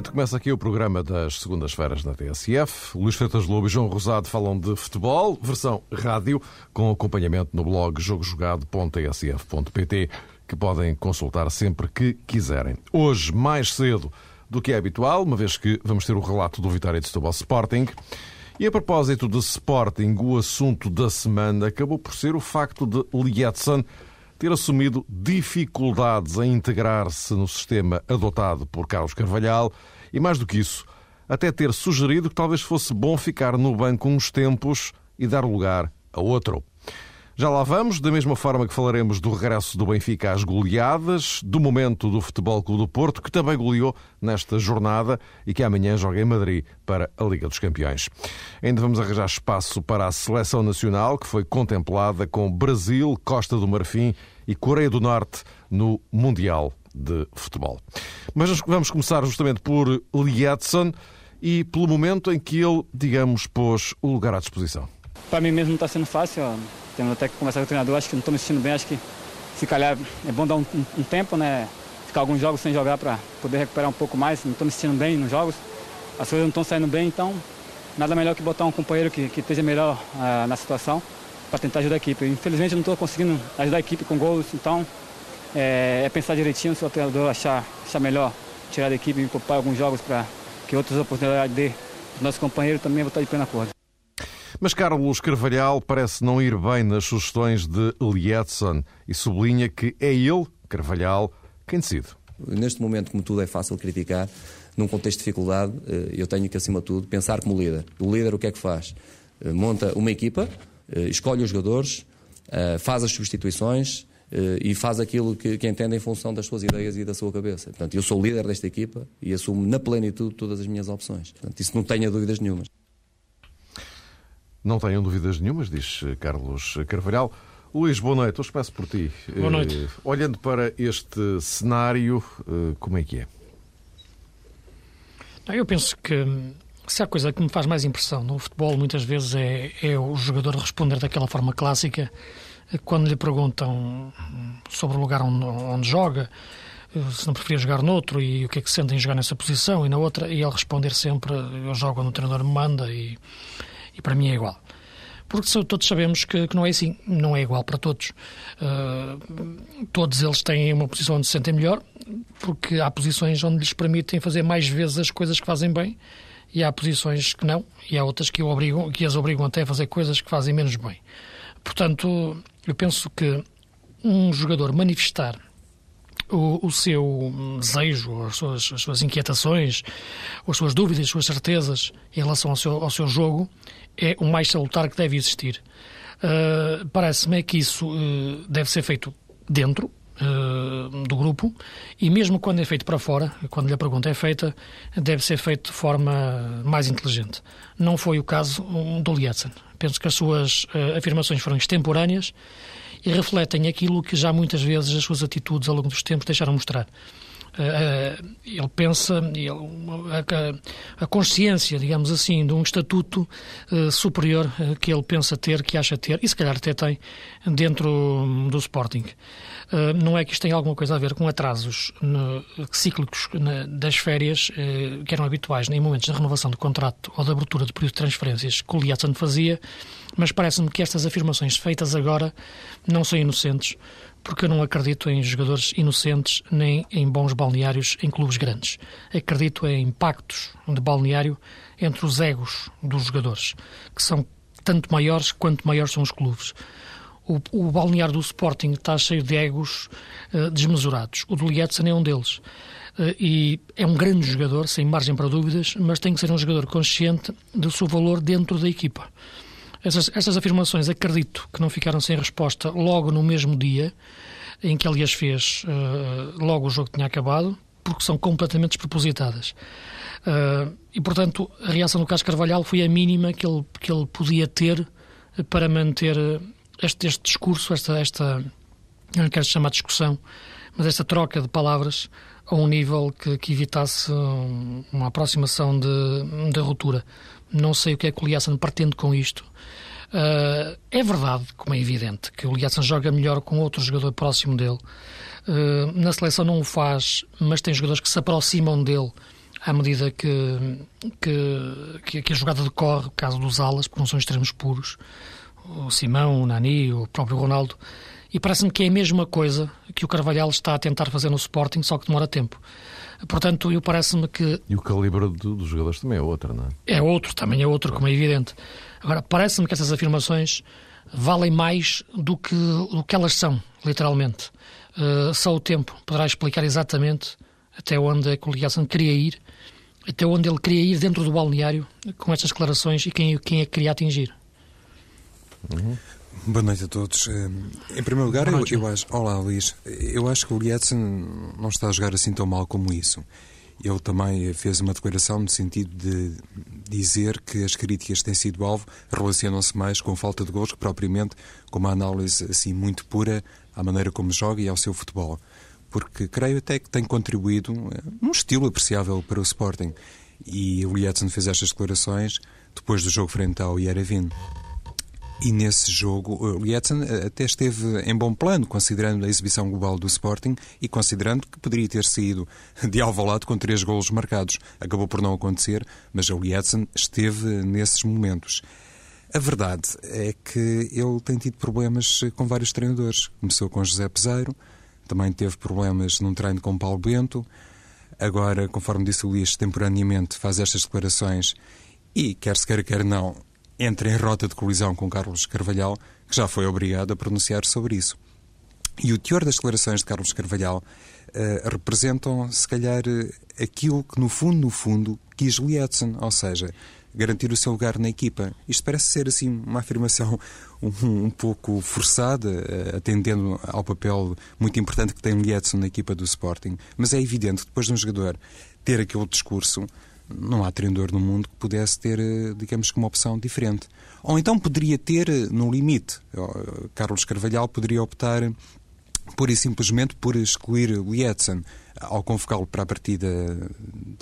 Noite, começa aqui o programa das segundas-feiras na TSF. Luís Freitas Lobo e João Rosado falam de futebol, versão rádio, com acompanhamento no blog jogojogado.tsf.pt, que podem consultar sempre que quiserem. Hoje, mais cedo do que é habitual, uma vez que vamos ter o relato do Vitória de Setúbal Sporting. E a propósito de Sporting, o assunto da semana acabou por ser o facto de Lietzen ter assumido dificuldades em integrar-se no sistema adotado por Carlos Carvalhal e, mais do que isso, até ter sugerido que talvez fosse bom ficar no banco uns tempos e dar lugar a outro. Já lá vamos, da mesma forma que falaremos do regresso do Benfica às goleadas, do momento do Futebol Clube do Porto, que também goleou nesta jornada e que amanhã joga em Madrid para a Liga dos Campeões. Ainda vamos arranjar espaço para a seleção nacional, que foi contemplada com Brasil, Costa do Marfim e Coreia do Norte no Mundial de Futebol. Mas vamos começar justamente por Lietzen e pelo momento em que ele, digamos, pôs o lugar à disposição. Para mim mesmo não está sendo fácil. Temos até que conversar com o treinador, acho que não estou me sentindo bem, acho que se calhar é bom dar um, um tempo, né? Ficar alguns jogos sem jogar para poder recuperar um pouco mais, não estou me sentindo bem nos jogos, as coisas não estão saindo bem, então nada melhor que botar um companheiro que, que esteja melhor uh, na situação para tentar ajudar a equipe. Infelizmente não estou conseguindo ajudar a equipe com gols, então é, é, pensar direitinho se o treinador achar, achar melhor tirar da equipe e poupar alguns jogos para que outras oportunidades dê. Nosso companheiro também vou estar de plena acordo. Mas Carlos Carvalhal parece não ir bem nas sugestões de Lietzen e sublinha que é ele, Carvalhal, quem decide. Neste momento, como tudo é fácil criticar, num contexto de dificuldade, eh, eu tenho que, acima de tudo, pensar como líder. O líder o que é que faz? Eh, monta uma equipa, escolhe os jogadores, faz as substituições, e faz aquilo que, que, entende em função das suas ideias e da sua cabeça. Portanto, eu sou o líder desta equipa e assumo na plenitude todas as minhas opções. Portanto, isso não tenha dúvidas nenhumas. Não tenham dúvidas nenhumas, diz Carlos Carvalhal. Luís, boa noite. Hoje começo por ti. Boa noite. Uh, olhando para este cenário, uh, como é que é? Eu penso que se há coisa que me faz mais impressão no futebol, muitas vezes, é, é o jogador responder daquela forma clássica quando lhe perguntam sobre o lugar onde, onde joga, se não preferia jogar noutro e o que é que sente em jogar nessa posição e na outra, e ele responder sempre: Eu jogo onde o treinador me manda e e para mim é igual. Porque todos sabemos que, que não é assim, não é igual para todos. Uh, todos eles têm uma posição onde se sentem melhor, porque há posições onde lhes permitem fazer mais vezes as coisas que fazem bem, e há posições que não, e há outras que, obrigam, que as obrigam até a fazer coisas que fazem menos bem. Portanto, eu penso que um jogador manifestar o, o seu desejo, as suas, as suas inquietações, as suas dúvidas, as suas certezas em relação ao seu, ao seu jogo, é o mais salutar que deve existir. Uh, Parece-me que isso uh, deve ser feito dentro uh, do grupo e mesmo quando é feito para fora, quando a pergunta é feita, deve ser feito de forma mais inteligente. Não foi o caso do Lietzen. Penso que as suas afirmações foram extemporâneas e refletem aquilo que já muitas vezes as suas atitudes ao longo dos tempos deixaram mostrar. Eh, eh, ele pensa, ele, a, a, consciência, digamos assim, de um estatuto uh, superior que ele pensa ter, que acha ter, e se calhar até tem, dentro do Sporting. Não é que isto tenha alguma coisa a ver com atrasos no, cíclicos na, das férias, que eram habituais em momentos de renovação do contrato ou de abertura de período de transferências que o Liatzen fazia, mas parece-me que estas afirmações feitas agora não são inocentes, porque eu não acredito em jogadores inocentes nem em bons balneários em clubes grandes. Acredito em pactos de balneário entre os egos dos jogadores, que são tanto maiores quanto maiores são os clubes. O, o balneário do Sporting está cheio de egos uh, desmesurados. O do Lietzen é um deles. Uh, e é um grande jogador, sem margem para dúvidas, mas tem que ser um jogador consciente do seu valor dentro da equipa. Essas, essas afirmações acredito que não ficaram sem resposta logo no mesmo dia em que ele as fez, uh, logo o jogo tinha acabado, porque são completamente despropositadas. Uh, e, portanto, a reação do Carlos Carvalhal foi a mínima que ele, que ele podia ter para manter este, este discurso, esta, esta, não quero chamar de discussão, mas esta troca de palavras a um nível que, que evitasse uma aproximação de, de ruptura. Não sei o que é que o Liassan pretende com isto. Uh, é verdade, como é evidente, que o Liassan joga melhor com outro jogador próximo dele. Uh, na seleção não o faz, mas tem jogadores que se aproximam dele à medida que, que, que a jogada decorre, o caso dos alas, porque não são extremos puros, o Simão, o Nani, o próprio Ronaldo, e parece-me que é a mesma coisa que o Carvalhal está a tentar fazer no Sporting, só que demora tempo. Portanto, eu parece-me que. E o calibre do, dos jogadores também é outro, não é? É outro, também é outro, como é evidente. Agora, parece-me que essas afirmações valem mais do que, do que elas são, literalmente. Uh, só o tempo poderá explicar exatamente até onde é que o Liasson queria ir, até onde ele queria ir dentro do balneário com estas declarações e quem, quem é que queria atingir. Uhum. Boa noite a todos. Eh, em primeiro lugar, eu, eu, acho. Olá, Luís. Eu acho que o Lietzen não está a jogar assim tão mal como isso. Ele também fez uma declaração no sentido de dizer que as críticas têm sido alvo relacionam-se mais com a falta de gols que propriamente com uma análise assim muito pura à maneira como joga e ao seu futebol. Porque creio até que tem contribuído eh, num estilo apreciável para o Sporting. E o Lietzen fez estas declarações depois do jogo frente ao Yerevan. E nesse jogo, o Lietzen eh, até esteve em bom plano, considerando a exibição global do Sporting e considerando que poderia ter saído de Alvalade com três golos marcados. Acabou por não acontecer, mas o Lietzen esteve nesses momentos. A verdade é que ele tem tido problemas com vários treinadores. Começou com José Peseiro, também teve problemas num treino com Paulo Bento. Agora, conforme disse o Luís, temporariamente faz estas declarações e, quer se queira, quer não, entra em rota de colisão com Carlos Carvalhal, que já foi obrigado a pronunciar sobre isso. E o teor das declarações de Carlos Carvalhal uh, representam, se calhar, eh, aquilo que, no fundo, no fundo, quis Lietzen, ou seja, garantir o seu lugar na equipa. Isto parece ser, assim, uma afirmação um, um pouco forçada, uh, atendendo ao papel muito importante que tem Lietzen na equipa do Sporting, mas é evidente, depois de um jogador ter aquele discurso, não há treinador no mundo que pudesse ter, eh, digamos que, uma opção diferente. Ou então poderia ter, eh, no limite, Carlos Carvalhal poderia optar pura e simplesmente por excluir Lietzen ao convocá-lo para a partida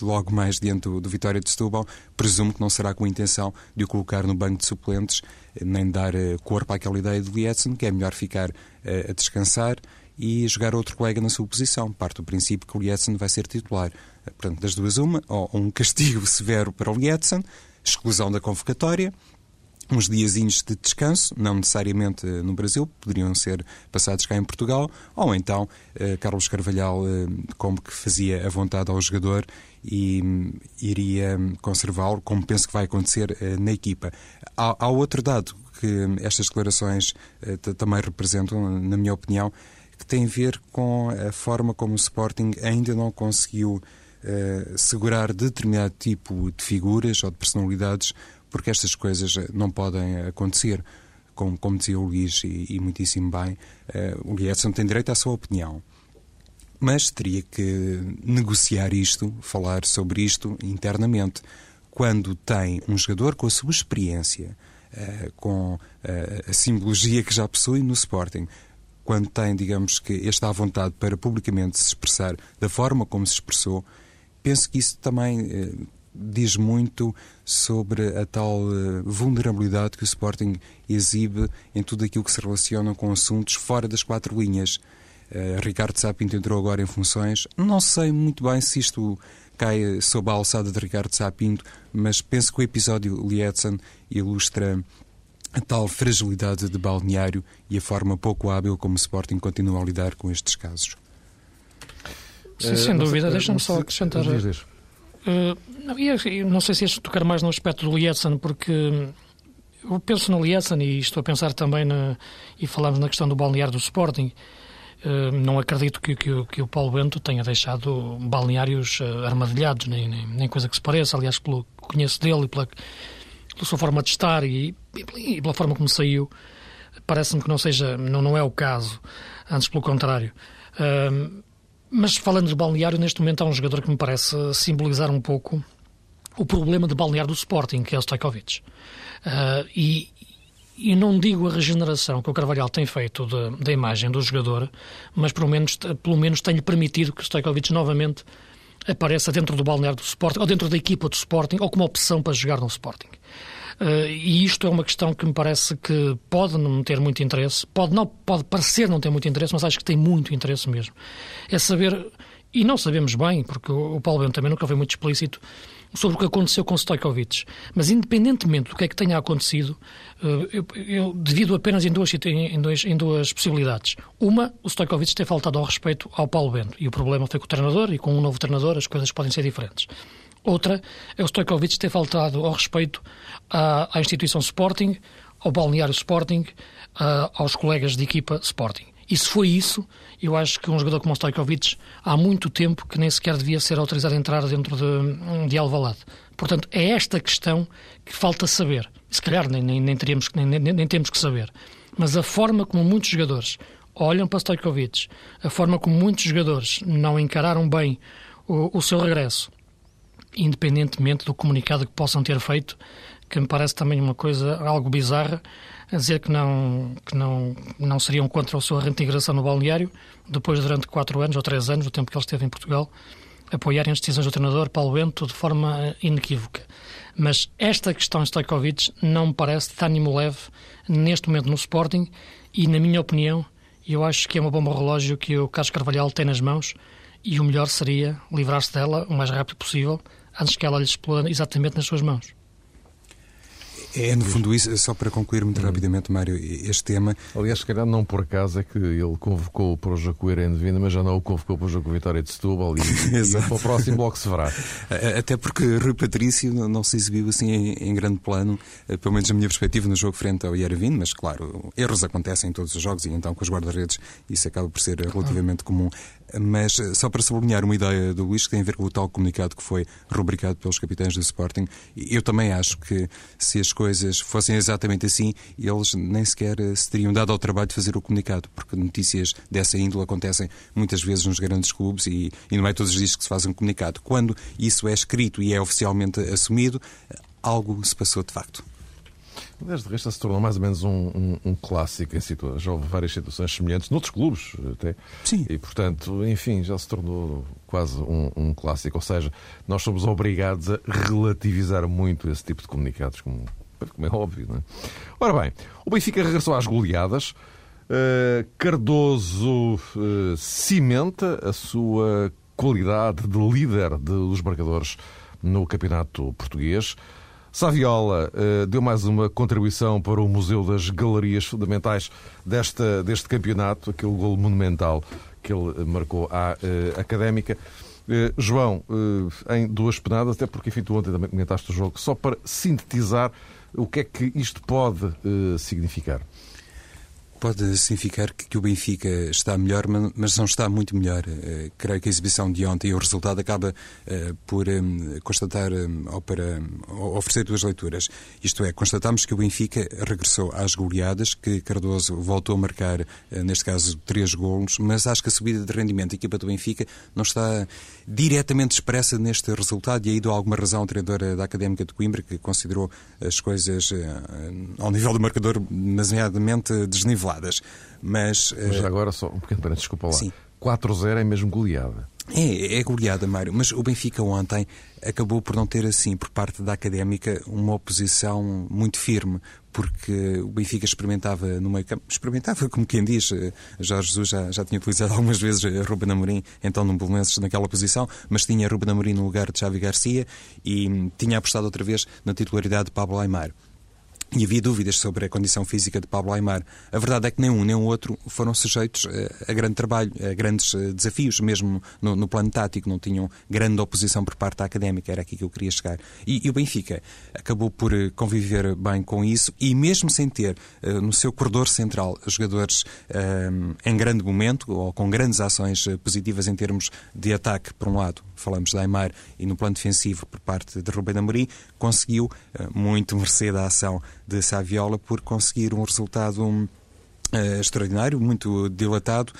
logo mais diante do, Vitória de Setúbal, presumo que não será com a intenção de o colocar no banco de suplentes, nem dar eh, corpo àquela ideia de Lietzen, que é melhor ficar a descansar e jogar outro colega na sua posição. Parte do princípio que o Lietzen vai ser titular. Portanto, das duas, uma, ou um castigo severo para o Lietzen, exclusão da convocatória, uns diazinhos de descanso, não necessariamente no Brasil, poderiam ser passados cá em Portugal, ou então eh, Carlos Carvalhal, eh, como que fazia a vontade ao jogador e hum, iria conservá-lo, como penso que vai acontecer eh, na equipa. Há, há, outro dado que estas declarações também representam, na minha opinião, que tem a ver com a forma como o Sporting ainda não conseguiu uh, segurar determinado tipo de figuras ou de personalidades, porque estas coisas eh, não podem acontecer. Como, como dizia o Luís, e, e muitíssimo bem, uh, o Lietzen tem direito à sua opinião. Mas teria que negociar isto, falar sobre isto internamente. Quando tem um jogador com a sua experiência, uh, com a simbologia que já possui no Sporting, quando tem, digamos que, esta vontade para publicamente se expressar da forma como se expressou, penso que isso também eh, diz muito sobre a tal eh, vulnerabilidade que o Sporting exibe em tudo aquilo que se relaciona com assuntos fora das quatro linhas. Uh, Ricardo Sapinto entrou agora em funções. Não sei muito bem se isto cai sob a alçada de Ricardo Sapinto, mas penso que o episódio Lietzen ilustra a tal fragilidade de balneário e a forma pouco hábil como o Sporting continua a lidar com estes casos. Sim, sem uh, dúvida. Deixa-me só acrescentar. Uh, não, eu não sei se este tocar mais no aspecto do Lietzen, porque eu penso no Lietzen e estou a pensar também na, e falamos na questão do balneário do Sporting. Uh, não acredito que, que, que, o Paulo Bento tenha deixado balneários uh, armadilhados, nem, nem, nem, coisa que se pareça. Aliás, pelo que conheço dele e pela, pela sua forma de estar e, e, pela forma como saiu, parece-me que não seja, não, não é o caso. Antes, pelo contrário. Uh, mas falando de balneário, neste momento há um jogador que me parece simbolizar um pouco o problema de balneário do Sporting, que é o Stojkovic. Uh, e, e não digo a regeneração que o Carvalhal tem feito da imagem do jogador, mas pelo menos, pelo menos tem-lhe permitido que o Stojkovic novamente apareça dentro do balneário do Sporting, ou dentro da equipa do Sporting, ou como opção para jogar no Sporting. Uh, e isto é uma questão que me parece que pode não ter muito interesse, pode, não, pode parecer não ter muito interesse, mas acho que tem muito interesse mesmo. É saber E não sabemos bem, porque o Paulo Bento também nunca foi muito explícito, sobre o que aconteceu com Stojkovic. Mas, independentemente do que é que tenha acontecido, eu, eu divido apenas em duas, em, dois, em duas possibilidades. Uma, o Stojkovic ter faltado ao respeito ao Paulo Bento. E o problema foi com o treinador, e com um novo treinador as coisas podem ser diferentes. Outra é o Stojkovic ter faltado ao respeito à, à instituição Sporting, ao balneário Sporting, aos colegas de equipa Sporting. E se foi isso, eu acho que um jogador como o Stojkovic há muito tempo que nem sequer devia ser autorizado a entrar dentro de, de Alvalade. Portanto, é esta questão que falta saber. Se calhar nem, nem, nem, teríamos, nem, nem, nem temos que saber. Mas a forma como muitos jogadores olham para Stojkovic, a forma como muitos jogadores não encararam bem o, o seu regresso, independentemente do comunicado que possam ter feito, que me parece também uma coisa algo bizarra, a dizer que não, que não, não seriam contra a sua reintegração no balneário, depois, durante quatro anos ou três anos, o tempo que ele esteve em Portugal, apoiarem as decisões do treinador Paulo Bento de forma inequívoca. Mas esta questão de Stojkovic não me parece de ânimo leve neste momento no Sporting e, na minha opinião, eu acho que é uma bomba relógio que o Carlos Carvalhal tem nas mãos e o melhor seria livrar-se dela o mais rápido possível antes que ela lhe exploda exatamente nas suas mãos. É, no fundo, isso, só para concluir muito hum. rapidamente, Mário, este tema. Aliás, se calhar não por acaso é que ele convocou para o Jacueira em Devina, mas já não o convocou para o Jogo Vitória de Setúbal e, e para o próximo bloco se verá. Até porque Rui Patrício não se exibiu assim em, em, grande plano, eh, pelo menos na minha perspectiva, no jogo frente ao Iervin, mas claro, erros acontecem em todos os jogos e então com os guarda-redes isso acaba por ser relativamente comum. Mas eh, só para sublinhar uma ideia do Luís que tem a ver com o tal comunicado que foi rubricado pelos capitães do Sporting, eu também acho que se as coisas fossem exatamente assim, eles nem sequer eh, se teriam dado ao trabalho de fazer o comunicado, porque notícias dessa índole acontecem muitas vezes nos grandes clubes e, e não é todos os dias que se faz um comunicado. Quando isso é escrito e é oficialmente assumido, algo se passou de facto. Desde resto se tornou mais ou menos um, um, um clássico em situações. Já houve várias situações semelhantes, noutros clubes até. Sim. E, portanto, enfim, já se tornou quase um, um, clássico. Ou seja, nós somos obrigados a relativizar muito esse tipo de comunicados, como, como é óbvio. Não é? Ora bem, o Benfica regressou às goleadas. Uh, Cardoso uh, cimenta a sua qualidade de líder dos marcadores no campeonato português. Saviola uh, deu mais uma contribuição para o Museu das Galerias Fundamentais desta, deste campeonato, aquele gol monumental que ele marcou à uh, Académica. Uh, João, em duas penadas, até porque enfim, tu ontem também comentaste o jogo, só para sintetizar o que é que isto pode significar pode significar que, que, o Benfica está melhor, mas não está muito melhor. Uh, creio que a exibição de ontem e o resultado acaba uh, por um, constatar um, ou para um, oferecer duas leituras. Isto é, constatamos que o Benfica regressou às goleadas, que Cardoso voltou a marcar, uh, neste caso, três golos, mas acho que a subida de rendimento da equipa do Benfica não está diretamente expressa neste resultado e aí dou alguma razão ao treinador da Académica de Coimbra, que considerou as coisas ao nível do marcador demasiadamente desniveladas Mas, mas uh... agora só um pequeno parênteses, desculpa lá. Sim. 4-0 é mesmo goleada. É, é goleada, Mário. Mas o Benfica ontem acabou por não ter, assim, por parte da académica, uma oposição muito firme, porque o Benfica experimentava no meio campo, experimentava, como quem diz, eh, Jorge Jesus já, já tinha utilizado algumas vezes Ruben Amorim, então no Belenenses naquela posição, mas tinha Ruben Amorim no lugar de Xavi Garcia e tinha apostado outra vez na titularidade de Pablo Aymar e havia dúvidas sobre a condição física de Pablo Aymar. A verdade é que nem um nem o outro foram sujeitos eh, a grande trabalho, a grandes eh, desafios, mesmo no, no, plano tático, não tinham grande oposição por parte da académica, era aqui que eu queria chegar. E, e o Benfica acabou por eh, conviver bem com isso e mesmo sem ter no seu corredor central jogadores em grande momento ou com grandes ações positivas em termos de ataque, por um lado, falamos de Aymar, e no plano defensivo por parte de Rubén Amorim, conseguiu, muito mercê da ação de Saviola por conseguir um resultado uh, extraordinário, muito dilatado,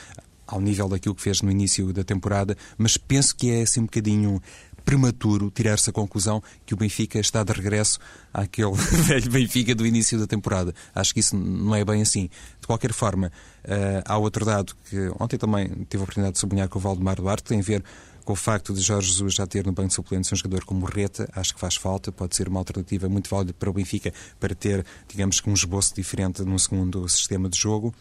ao nível daquilo que fez no início da temporada, mas penso que é assim um bocadinho prematuro tirar-se a conclusão que o Benfica está de regresso àquele velho Benfica do início da temporada. Acho que isso não é bem assim. De qualquer forma, uh, há outro dado que ontem também tive a oportunidade de sublinhar com o Valdemar Duarte, tem a ver com o facto de Jorge Jesus já ter no banco de suplentes um jogador como Reta, acho que faz falta, pode ser uma alternativa muito válida para o Benfica para ter, digamos um esboço diferente num segundo sistema de jogo.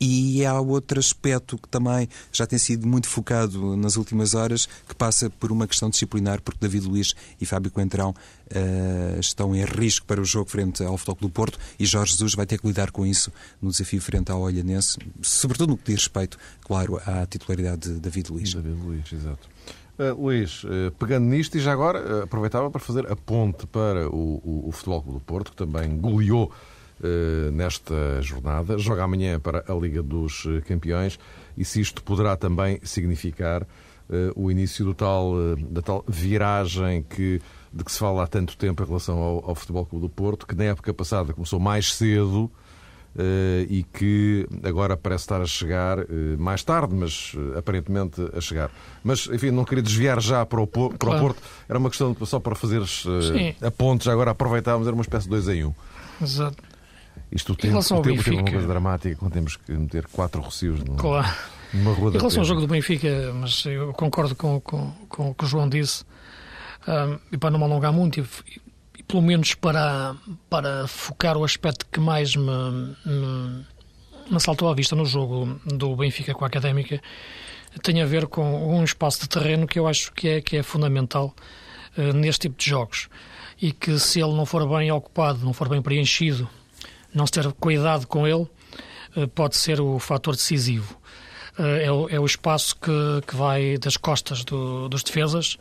E há outro aspecto que também já tem sido muito focado nas últimas horas, que passa por uma questão disciplinar, porque David Luiz e Fábio Coentrão uh, estão em risco para o jogo frente ao Futebol do Porto e Jorge Jesus vai ter que lidar com isso no desafio frente ao Olhanense, sobretudo no que diz respeito, claro, à titularidade de David Luiz. David Luiz, exato. Uh, Luís, uh, pegando nisto e já agora uh, aproveitava para fazer a ponte para o, o, o Futebol do Porto, que também goleou nesta jornada, joga amanhã para a Liga dos Campeões e se isto poderá também significar o início do tal, da tal viragem que, de que se fala há tanto tempo em relação ao, ao Futebol Clube do Porto, que na época passada começou mais cedo uh, e que agora parece estar a chegar uh, mais tarde, mas uh, aparentemente a chegar. Mas, enfim, não queria desviar já para o, para claro. o Porto, era uma questão só para fazeres a ponte, já agora aproveitávamos, era uma espécie de dois em um. Exato. Isto o tempo, o tempo teve uma coisa dramática quando temos que meter quatro recios no, claro. numa rua da Em relação ao jogo do Benfica, mas eu concordo com, com, com o que o João disse, um, e para não me alongar muito, pelo menos para, para focar o aspecto que mais me, me, me saltou à vista no jogo do Benfica com a Académica, tem a ver com um espaço de terreno que eu acho que é, que é fundamental uh, neste tipo de jogos. E que se ele não for bem ocupado, não for bem preenchido, não se ter cuidado com ele, uh, pode ser o fator decisivo. Uh, é, o, é, o, espaço que, que vai das costas do, dos defesas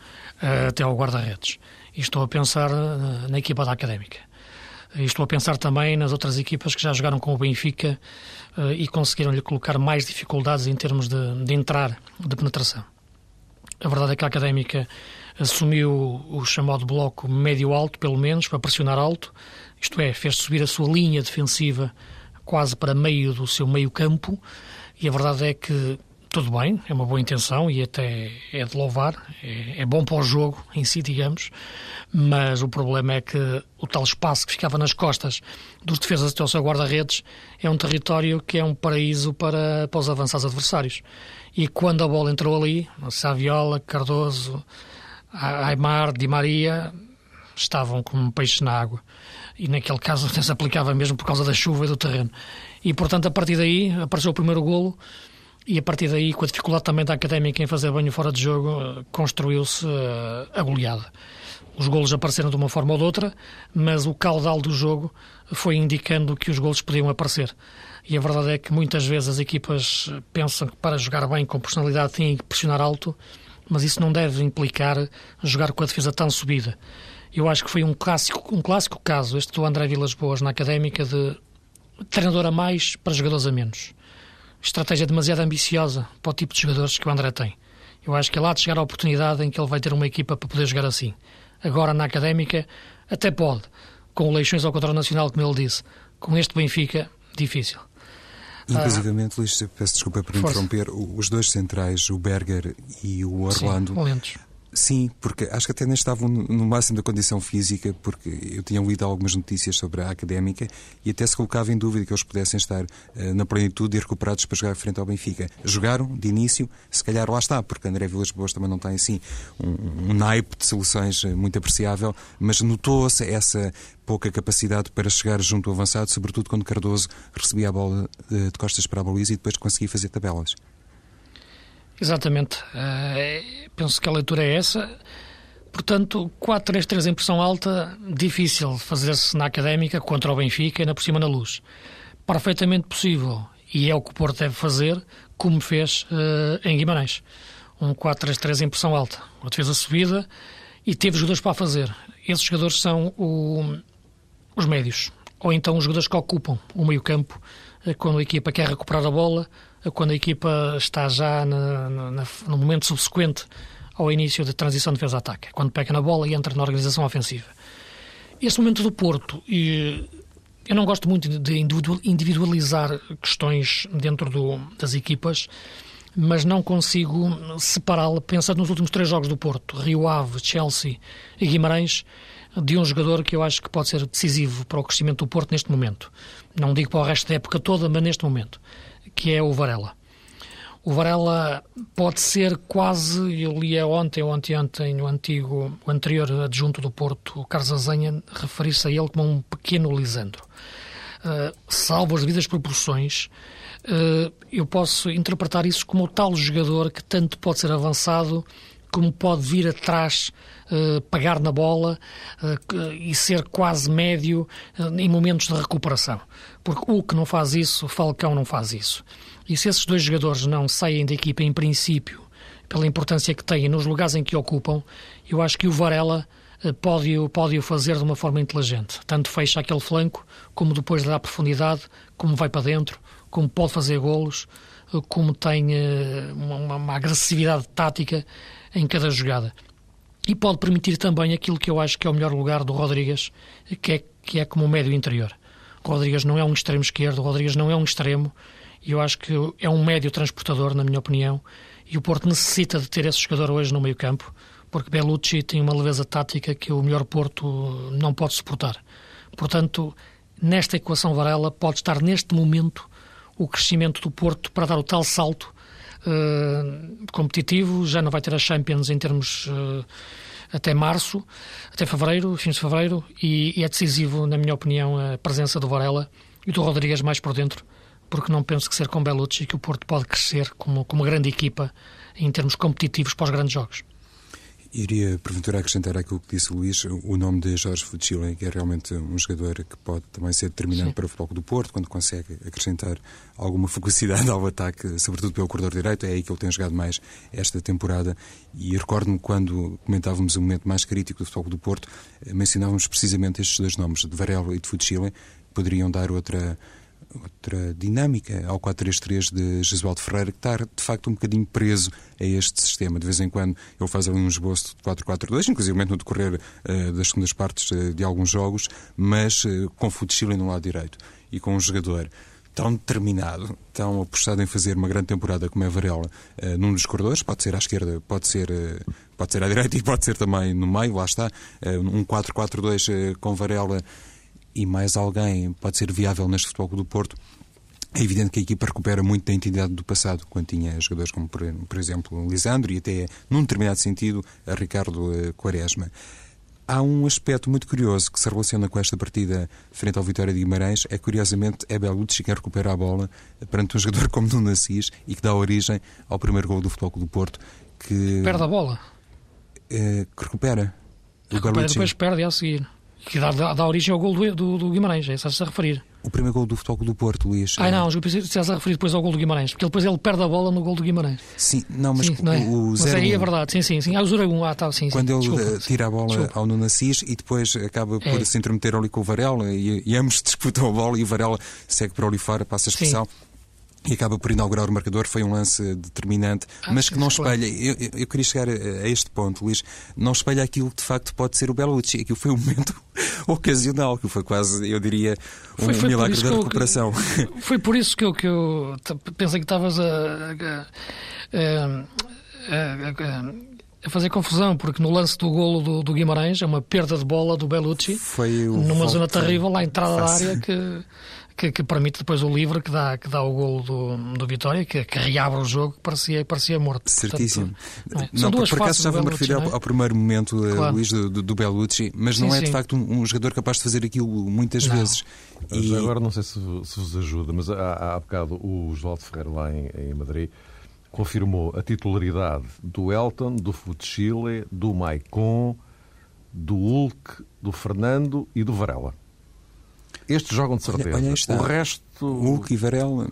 até ao guarda-redes. E estou a pensar eh, na equipa da Académica. E estou a pensar também nas outras equipas que já jogaram com o Benfica e conseguiram-lhe colocar mais dificuldades em termos de, de entrar, de penetração. A verdade é que a Académica assumiu o chamado bloco médio-alto, pelo menos, para pressionar alto, isto é, fez subir a sua linha defensiva quase para meio do seu meio-campo, e a verdade é que tudo bem, é uma boa intenção e até é de louvar, é, é, bom para o jogo em si, digamos, mas o problema é que o tal espaço que ficava nas costas dos defesas até o seu guarda-redes é um território que é um paraíso para, para os avançados adversários. E quando a bola entrou ali, Saviola, Cardoso, Aymar, Di Maria, estavam como peixes na água. E naquele caso se aplicava mesmo por causa da chuva e do terreno. E portanto, a partir daí, apareceu o primeiro golo e a partir daí, com a dificuldade também da Académica em fazer banho fora de jogo, construiu-se eh, a goleada. Os golos apareceram de uma forma ou de outra, mas o caudal do jogo foi indicando que os golos podiam aparecer. E a verdade é que muitas vezes as equipas pensam que para jogar bem com personalidade têm que pressionar alto, mas isso não deve implicar jogar com a defesa tão subida. Eu acho que foi um clássico, um clássico caso, este do André Vilas Boas na Académica, de treinador a mais para jogadores a menos estratégia demasiado ambiciosa para o tipo de jogadores que o André tem. Eu acho que é lá de chegar a oportunidade em que ele vai ter uma equipa para poder jogar assim. Agora, na académica, até pode. Com eleições ao controle nacional, como ele disse. Com este Benfica, difícil. Inclusive, ah, Luís, peço desculpa por força. interromper, os dois centrais, o Berger e o Orlando, Sim, Sim, porque acho que até nem estavam no máximo da condição física, porque eu tinha lido algumas notícias sobre a académica e até se colocava em dúvida que eles pudessem estar uh, na plenitude e recuperados para jogar frente ao Benfica. Jogaram de início, se calhar lá está, porque André Vilas Boas também não tem assim um, um naipe de soluções eh, muito apreciável, mas notou-se essa pouca capacidade para chegar junto ao avançado, sobretudo quando Cardoso recebia a bola de, de costas para a baliza e depois conseguia fazer tabelas. Exatamente. Uh, penso que a leitura é essa. Portanto, 4-3-3 em pressão alta, difícil fazer-se na académica contra o Benfica e ainda por cima na luz. Perfeitamente possível, e é o que o Porto deve fazer, como fez uh, em Guimarães. Um 4-3-3 em pressão alta. Uma defesa subida e teve jogadores para fazer. Esses jogadores são o, os médios, ou então os jogadores que ocupam o meio-campo eh, quando a equipa quer recuperar a bola quando a equipa está já na, na, no momento subsequente ao início da transição de defesa-ataque, quando pega na bola e entra na organização ofensiva. Este momento do Porto, e eu não gosto muito de individualizar questões dentro do, das equipas, mas não consigo separá-la, pensando nos últimos três jogos do Porto, Rio Ave, Chelsea e Guimarães, de um jogador que eu acho que pode ser decisivo para o crescimento do Porto neste momento. Não digo para o resto da época toda, mas neste momento que é o Varela. O Varela pode ser quase, eu li ontem ou anteontem, o antigo, o anterior adjunto do Porto, Carlos Azanha, referir-se a ele como um pequeno Lisandro. uh, salvo as devidas proporções, uh, eu posso interpretar isso como o tal jogador que tanto pode ser avançado como pode vir atrás, uh, pegar na bola uh, e ser quase médio uh, em momentos de recuperação. Porque o que não faz isso, o Falcão não faz isso. E se esses dois jogadores não saem da equipa em princípio, pela importância que têm nos lugares em que ocupam, eu acho que o Varela pode, pode o fazer de uma forma inteligente. Tanto fecha aquele flanco, como depois dá profundidade, como vai para dentro, como pode fazer golos, como tem uma, uma agressividade tática em cada jogada. E pode permitir também aquilo que eu acho que é o melhor lugar do Rodrigues, que é, que é como médio interior. O Rodrigues não é um extremo esquerdo, o Rodrigues não é um extremo, e eu acho que é um médio transportador, na minha opinião, e o Porto necessita de ter esse jogador hoje no meio campo, porque Bellucci tem uma leveza tática que o melhor Porto não pode suportar. Portanto, nesta equação Varela pode estar neste momento o crescimento do Porto para dar o tal salto uh, competitivo, já não vai ter a Champions em termos uh, até março, até fevereiro, fins de fevereiro, e, e, é decisivo, na minha opinião, a presença do Varela e do Rodrigues mais por dentro, porque não penso que ser com Belucci que o Porto pode crescer como, como uma grande equipa em termos competitivos para os grandes jogos. Iria, porventura, acrescentar aquilo que disse o Luís, o nome de Jorge Fuchile, que é realmente um jogador que pode também ser determinante Sim. para o futebol do Porto, quando consegue acrescentar alguma focusidade ao ataque, sobretudo pelo corredor direito. É aí que ele tem jogado mais esta temporada. E recordo-me quando comentávamos o momento mais crítico do futebol do Porto, eh, mencionávamos precisamente estes dois nomes, de Varela e de Fuchile, poderiam dar outra outra dinâmica ao 4-3-3 de Jesualdo Ferreira, que está de facto um bocadinho preso a este sistema. De vez em quando ele faz ali um esboço de 4-4-2, inclusive no decorrer uh, das segundas partes uh, de alguns jogos, mas uh, com Futsile no lado direito e com um jogador tão determinado, tão apostado em fazer uma grande temporada como é Varela, uh, num dos corredores, pode ser à esquerda, pode ser, uh, pode ser à direita e pode ser também no meio, lá está, um 4-4-2 com Varela e mais alguém pode ser viável neste Futebol do Porto, é evidente que a equipa recupera muito da entidade do passado, quando tinha jogadores como, por, exemplo, Lisandro e até, num determinado sentido, a Ricardo uh, Quaresma. Há um aspecto muito curioso que se relaciona com esta partida frente ao Vitória de Guimarães. É, curiosamente, é Belucci quem recupera a bola perante um jogador como Nuno Assis e que dá origem ao primeiro gol do Futebol do Porto. Que, perde a bola? Uh, que recupera. Recupera, depois perde a seguir que dá, dá, dá, origem ao gol do, do, do Guimarães, é isso que estás a referir. O primeiro gol do Futebol do Porto, Luís. Ah, não, estás a referir depois ao gol do Guimarães, porque depois ele perde a bola no gol do Guimarães. Sim, não, mas sim, não é? o zero... Mas aí é verdade, sim, sim, sim. Ah, o 0 ah, tá, sim, Quando sim. ele Desculpa, tira a bola Desculpa. ao Nuno Assis e depois acaba por é. se intrometer ali com o Varela e, e ambos disputam a bola e o Varela segue para ali fora, passa a expressão. Sim e acaba por inaugurar o marcador. Foi um lance determinante, ah, mas que não espelha. Eu, eu, queria chegar a, este ponto, Luís. Não espelha aquilo que de facto pode ser o Belucci. Aquilo foi um momento ocasional, que foi quase, eu diria, um foi, foi milagre da recuperação. Eu, foi por isso que eu, que eu pensei que estavas a, a, a, a fazer confusão, porque no lance do golo do, do, Guimarães, é uma perda de bola do Belucci, foi numa zona terrível, lá à entrada da área, que que, que, permite depois o livre que dá, que dá o golo do, do Vitória, que, que reabre o jogo, que parecia, parecia morto. Certíssimo. Portanto, não, é? não duas por acaso estava a referir ao, é? ao, primeiro momento, eh, claro. Luís, do, do, Bellucci, mas sim, não é sim. de facto um, um, jogador capaz de fazer aquilo muitas não. vezes. E... Agora não sei se, se, vos ajuda, mas há, há bocado o Oswaldo Ferreira lá em, em Madrid confirmou a titularidade do Elton, do Futchile, do Maicon, do Hulk, do Fernando e do Varela. Estes jogam de certeza. Olha, olha o resto. O Hulk e Varela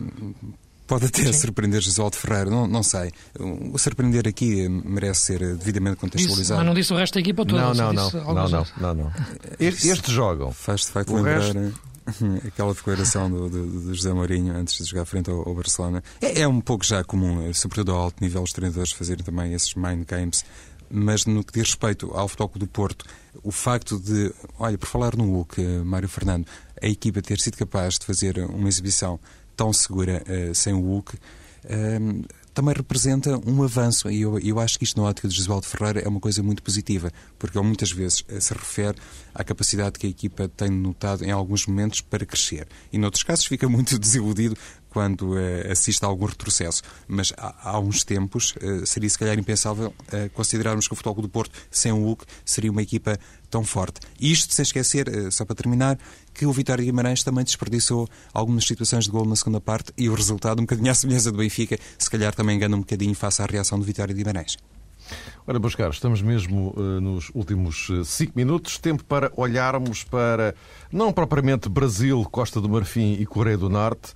pode até Sim. surpreender Josualdo Ferreira, não, não sei. O surpreender aqui merece ser devidamente contextualizado. Disse, mas não disse o resto da equipa toda. Não, não, não, não, não, não, não. Estes jogam. Faz de facto o lembrar resto... aquela declaração do, do, do, José Mourinho antes de jogar frente ao, ao Barcelona. É, é, um pouco já comum, sobretudo ao alto nível, os treinadores fazerem também esses mind games mas no que diz respeito ao Futebol do Porto, o facto de, olha, por falar no Hulk, Mário Fernando, a equipa ter sido capaz de fazer uma exibição tão segura uh, sem o Hulk, uh, também representa um avanço. E eu, eu acho que isto, na ótica de Josualdo Ferreira, é uma coisa muito positiva, porque ele muitas vezes eh, se refere à capacidade que a equipa tem notado em alguns momentos para crescer. E noutros casos fica muito desiludido quando uh, assiste a algum retrocesso. Mas há, há uns tempos uh, seria se calhar impensável uh, considerarmos que o Futebol do Porto, sem o Hulk, seria uma equipa tão forte. Isto sem esquecer, só para terminar, que o Vitória Guimarães também desperdiçou algumas situações de gol na segunda parte e o resultado, um bocadinho à semelhança do Benfica, se calhar também engana um bocadinho face à reação do Vitória Guimarães. Ora, meus caros, estamos mesmo uh, nos últimos 5 uh, minutos. Tempo para olharmos para, não propriamente Brasil, Costa do Marfim e Coreia do Norte.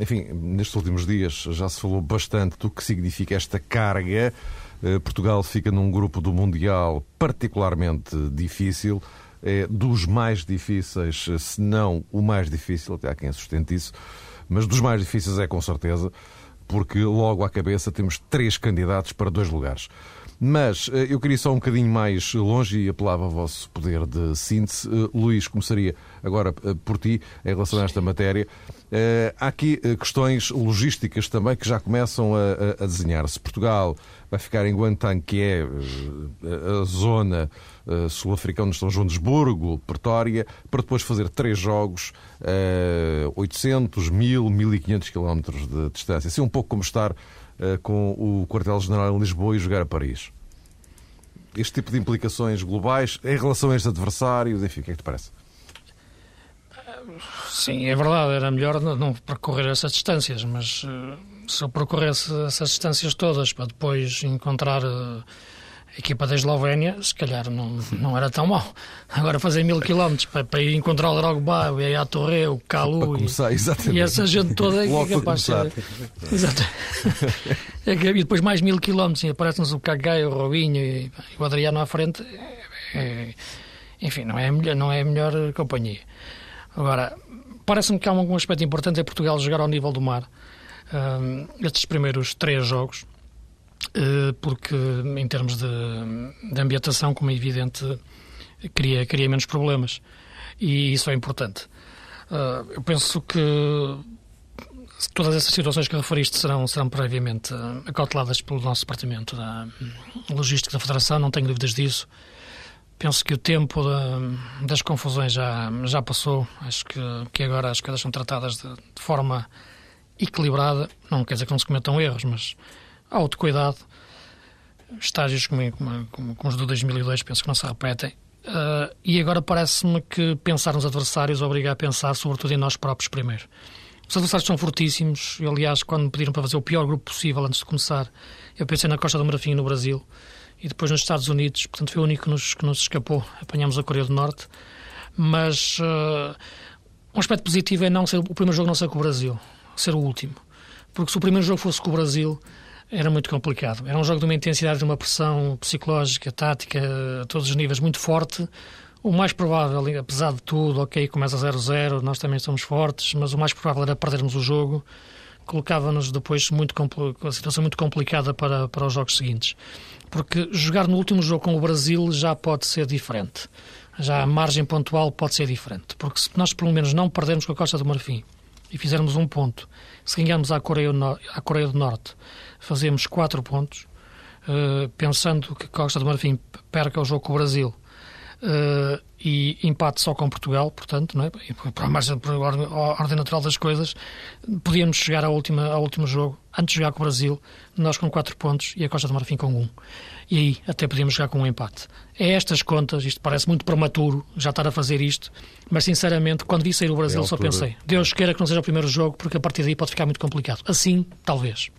Enfim, nestes últimos dias já se falou bastante do que significa esta carga. Portugal fica num grupo do Mundial particularmente difícil. É dos mais difíceis, se não o mais difícil, até há quem sustente isso, mas dos mais difíceis é com certeza porque logo à cabeça temos três candidatos para dois lugares. Mas eh, eu queria só um bocadinho mais longe e apelava ao vosso poder de síntese. Eh, Luís, começaria agora eh, por ti em relação a esta matéria. Há aqui questões logísticas também que já começam a, a desenhar-se. Portugal vai ficar em Guantang, que é a zona sul-africana de São Pretória, para depois fazer três jogos, 800, 1000, 1500 quilómetros de distância. Assim um pouco como estar com o quartel-general em Lisboa e jogar a Paris. Este tipo de implicações globais em relação a estes adversários, enfim, o que é que te parece? Sim, é verdade, era melhor não percorrer essas distâncias, mas eh, se eu percorresse essas distâncias todas para depois encontrar uh, a equipa da Eslovénia, se calhar não, não era tão mau. Agora fazer mil quilómetros para, para ir encontrar o Drogba, o Yaya Torre, o Calu começar, e, e, essa gente toda é, é capaz de ser. Exato. É e depois mais mil quilómetros e aparece-nos o Cagai, o Robinho e, o Adriano à frente. É, é, enfim, não é, a melhor, não é a melhor companhia. Agora, parece-me que há um, aspecto importante é Portugal jogar ao nível do mar. Um, estes primeiros três jogos porque em termos de, de ambientação, como é evidente, cria, cria menos problemas. E isso é importante. Eh, eu penso que todas essas situações que referiste serão, serão previamente eh, acauteladas pelo nosso departamento da logística da Federação, não tenho dúvidas disso. Penso que o tempo das confusões já, já passou. Acho que, que agora as coisas são tratadas de, de forma equilibrada. Não quer dizer que não se cometam erros, mas autocuidado, estágios como, como, como, os do 2002 penso que não se repetem. Uh, e agora parece-me que pensar nos adversários obriga a pensar sobretudo em nós próprios primeiro. Os adversários são fortíssimos. Eu, aliás, quando me pediram para fazer o pior grupo possível antes de começar, eu pensei na Costa do Marfim no Brasil e depois nos Estados Unidos. Portanto, foi o único que nos, que nos escapou. Apanhamos a Coreia do Norte. Mas uh, um aspecto positivo é não ser o primeiro jogo não ser com o Brasil, ser o último. Porque se o primeiro jogo fosse com o Brasil, era muito complicado. Era um jogo de uma intensidade, de uma pressão psicológica, tática, a todos os níveis, muito forte. O mais provável, apesar de tudo, ok, começa 0-0, nós também somos fortes, mas o mais provável era perdermos o jogo. Colocava-nos depois muito a situação muito complicada para, para os jogos seguintes. Porque jogar no último jogo com o Brasil já pode ser diferente. Já a margem pontual pode ser diferente. Porque se nós, pelo menos, não perdermos com a Costa do Marfim e fizermos um ponto, se ganharmos à Coreia, à Coreia do Norte fazemos quatro pontos, uh, pensando que Costa do Marfim perca o jogo com o Brasil uh, e empate só com Portugal, portanto, não é? por, margem, por a ordem natural das coisas, podíamos chegar ao, última, ao último jogo, antes de jogar com o Brasil, nós com quatro pontos e a Costa do Marfim com um. E aí até podíamos jogar com um empate. É estas contas, isto parece muito prematuro já estar a fazer isto, mas sinceramente, quando vi sair o Brasil, é só pensei: Deus queira que não seja o primeiro jogo, porque a partir daí pode ficar muito complicado. Assim, talvez.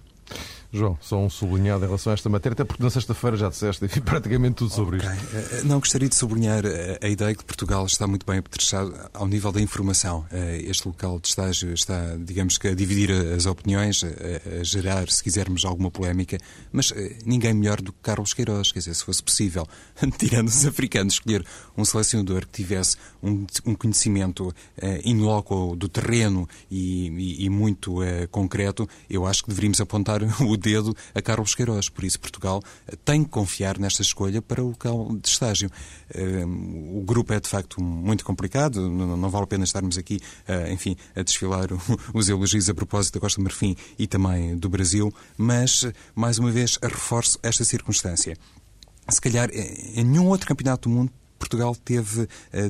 João, só um sublinhado em relação a esta matéria, até porque na sexta-feira já disseste enfim, praticamente tudo sobre okay. isto. Eh, não gostaria de sublinhar eh, a ideia que Portugal está muito bem apetrechado ao nível da informação. Eh, este local de estágio está, digamos que, a dividir as opiniões, a gerar, se quisermos, alguma polémica, mas ninguém melhor do que Carlos Queiroz, quer dizer, se fosse possível, tirando os africanos, escolher um selecionador que tivesse um, um conhecimento in loco do terreno e, e, e muito concreto, eu acho que deveríamos apontar o dedo a Carlos Queiroz. Por isso, Portugal eh, tem que confiar nesta escolha para o local de estágio. Eh, o grupo é, de facto, muito complicado. Não vale a pena estarmos aqui, eh, enfim, a desfilar os elogios a propósito da Costa Marfim e também do Brasil, mas, mais uma vez, reforço esta circunstância. Se calhar, em nenhum outro campeonato do mundo Portugal teve uh,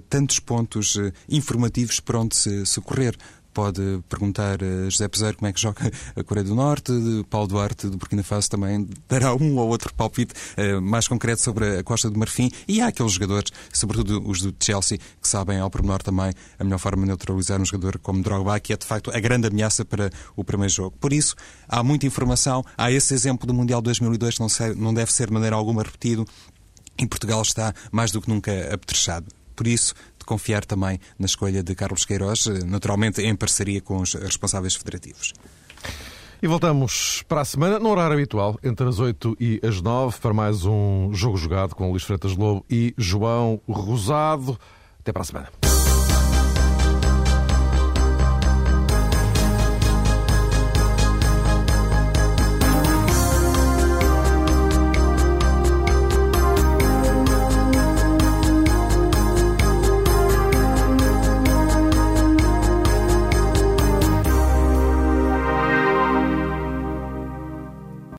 tantos pontos uh, informativos para onde se, se correr pode perguntar a José Peseiro como é que joga a Coreia do Norte, Paulo Duarte do Burkina Faso também dará um ou outro palpite mais concreto sobre a Costa do Marfim e há aqueles jogadores, sobretudo os do Chelsea, que sabem ao pormenor também a melhor forma de neutralizar um jogador como Drogba, que é de facto a grande ameaça para o primeiro jogo. Por isso, há muita informação, há esse exemplo do Mundial 2002 que não, não deve ser de maneira alguma repetido. Em Portugal está mais do que nunca apetrechado. Por isso, confiar também na escolha de Carlos Queiroz, naturalmente em parceria com os responsáveis federativos. E voltamos para a semana, no horário habitual, entre as 8 e as 9, para mais um jogo jogado com Luís Freitas Lobo e João Rosado. Até para a semana.